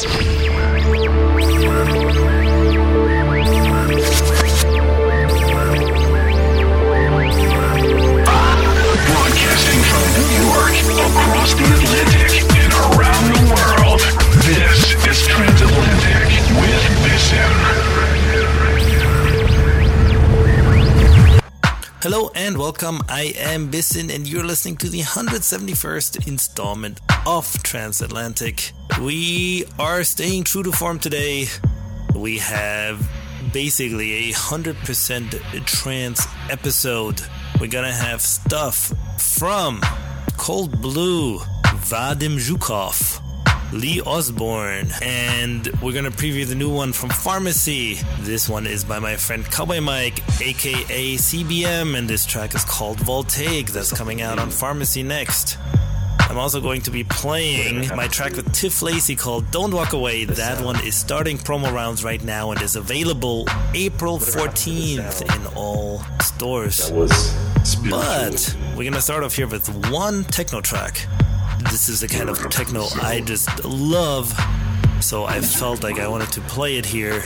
Broadcasting welcome. I am Bissin, and you're listening to the 171st installment of Transatlantic. We are staying true to form today. We have basically a 100% trance episode. We're gonna have stuff from Cold Blue, Vadim Zhukov, Lee Osborne, and we're gonna preview the new one from Pharmacy. This one is by my friend Cowboy Mike, aka CBM, and this track is called Voltaic. That's coming out on Pharmacy next. I'm also going to be playing my track with Tiff Lacey called Don't Walk Away. That one is starting promo rounds right now and is available April 14th in all stores. But we're gonna start off here with one techno track. This is the kind of techno I just love, so I felt like I wanted to play it here.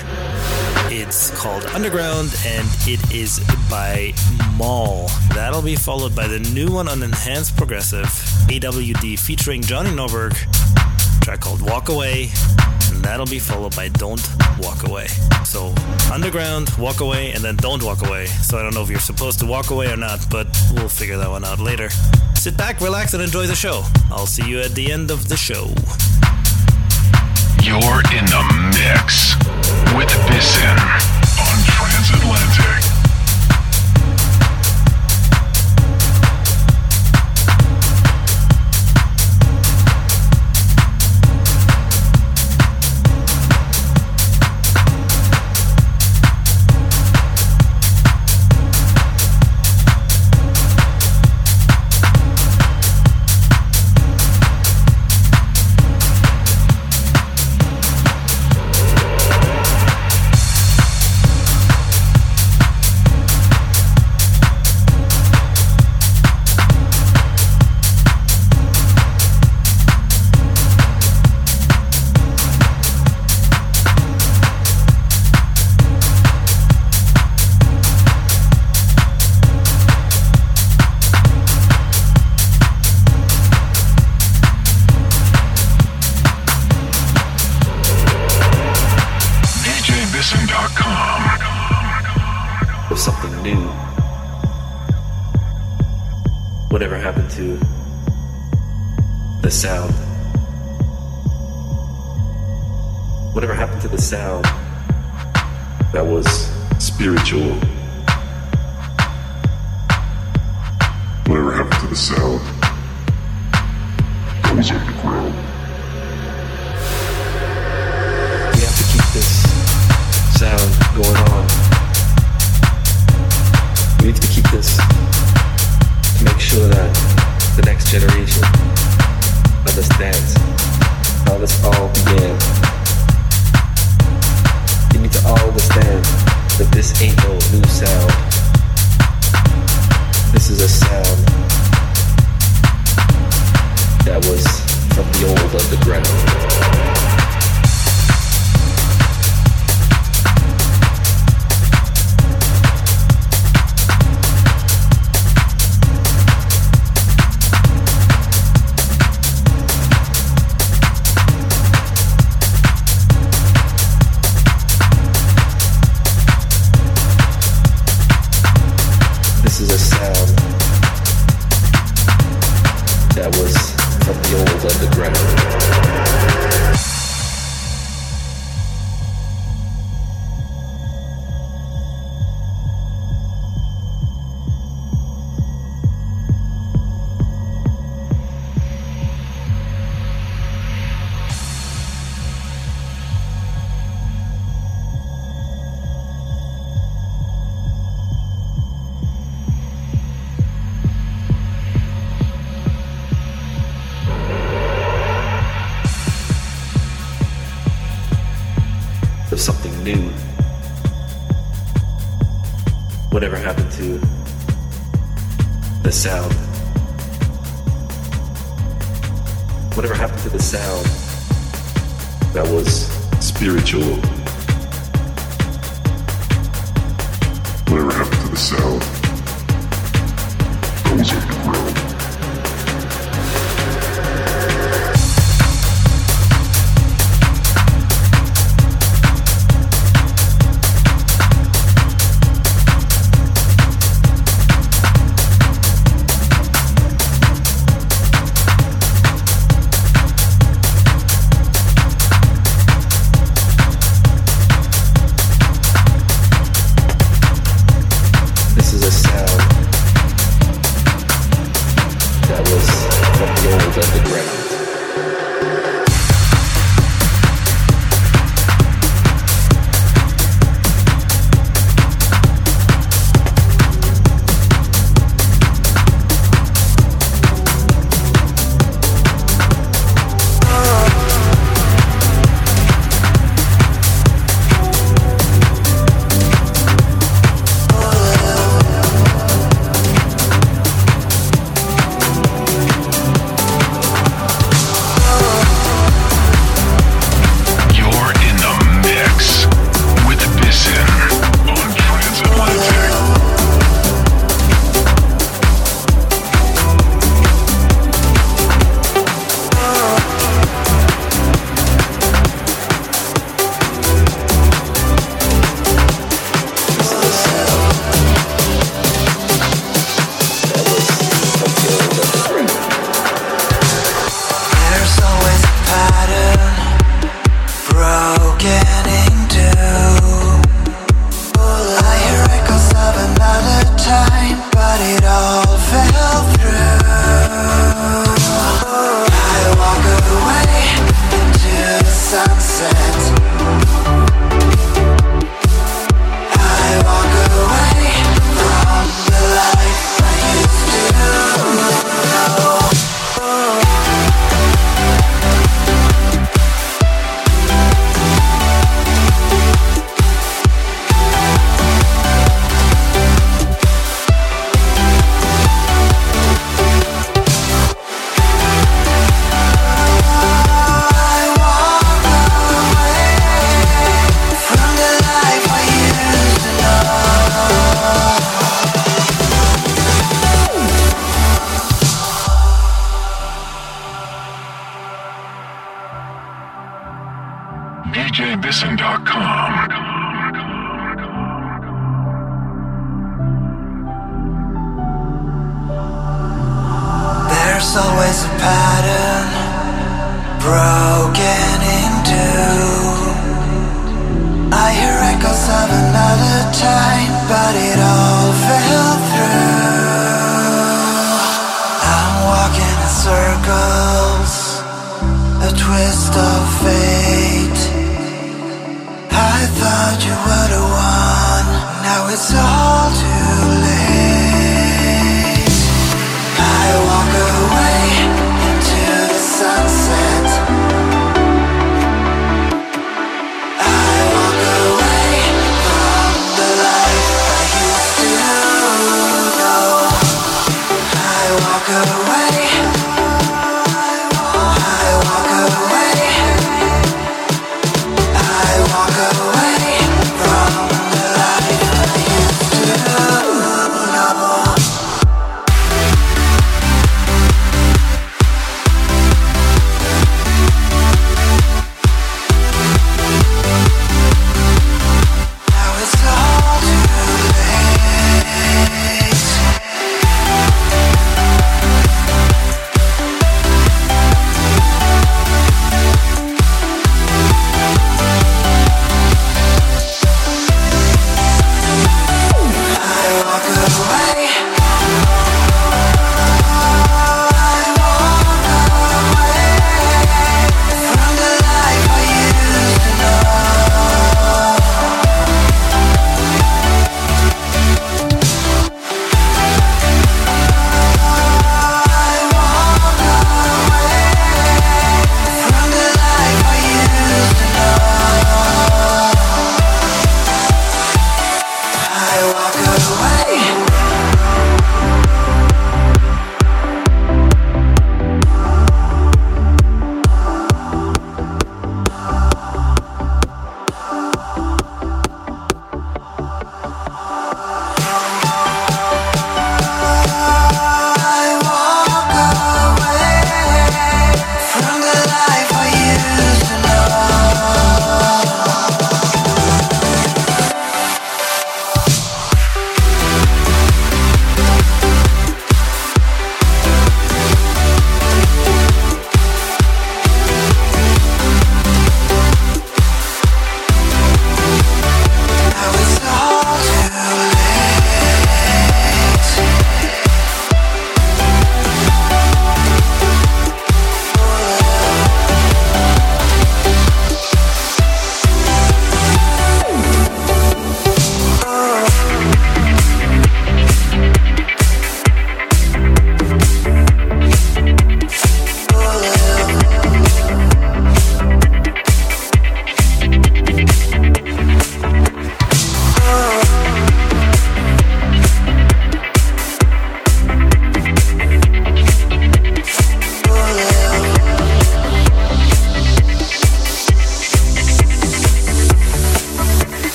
It's called Underground and it is by Maul. That'll be followed by the new one on Enhanced Progressive, AWD featuring Johnny Norberg, track called Walk Away, and that'll be followed by Don't Walk Away. So, Underground, Walk Away, and then Don't Walk Away. So, I don't know if you're supposed to walk away or not, but we'll figure that one out later. Sit back, relax, and enjoy the show. I'll see you at the end of the show. You're in the mix with Bissen on Transatlantic.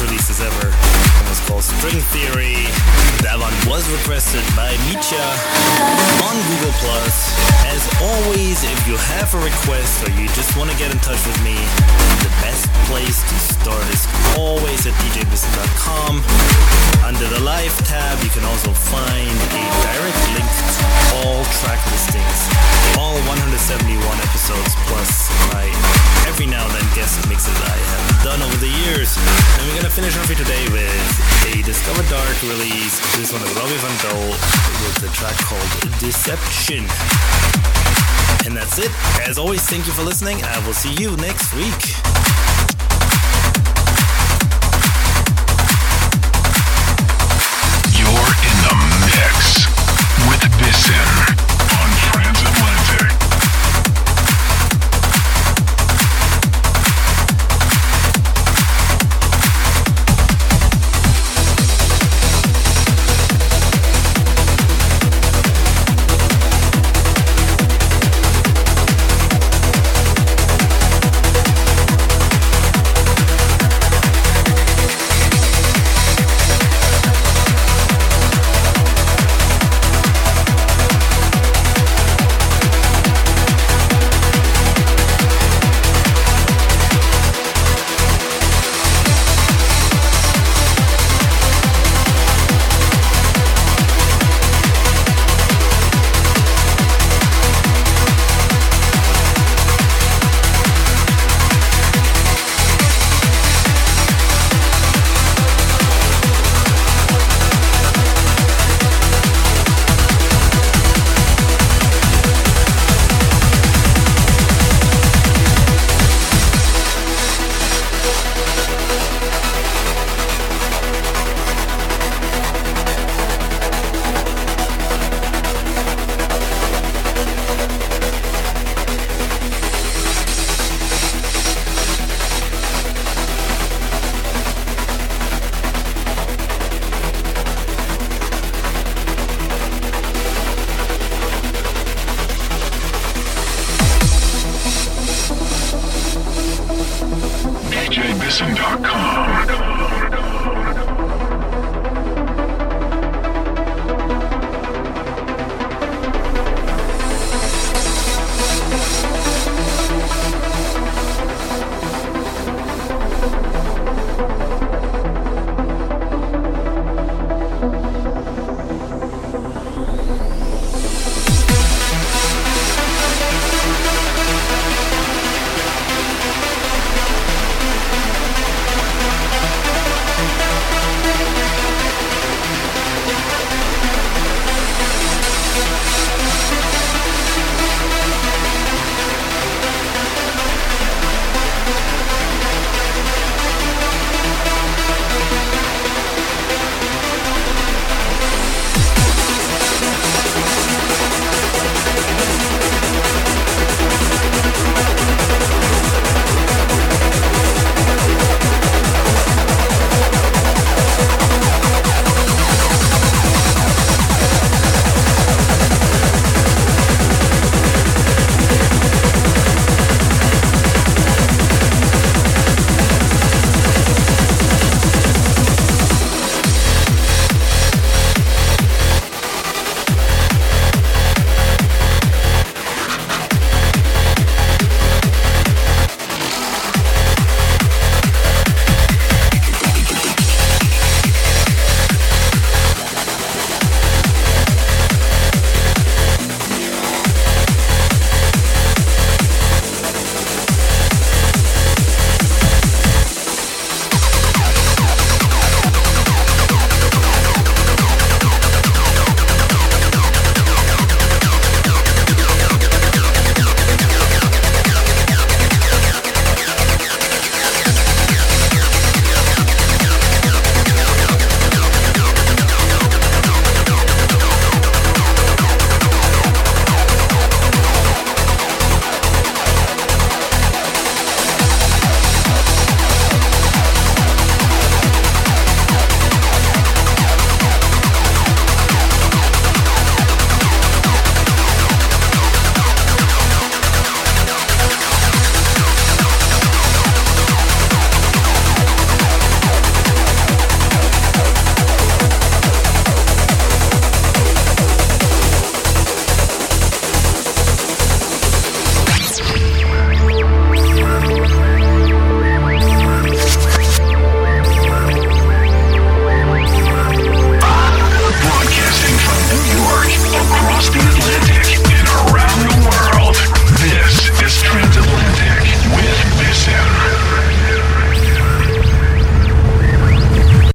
my releases ever. It was called String Theory. That one was requested by Micha on Google Plus. As always, if you have a request or you just want to get in touch with me, the best place to start is always at djbissen.com. Under the live tab, you can also find a direct link to all track listings, all 171 episodes, plus my every now and then guest mixes I have done over the years. And we're gonna finish off here today with a Discover Dark release. This one is Robbie Van Dole with the track called Deception. And that's it. As always, thank you for listening. I will see you next week. You're in the mix with Bissen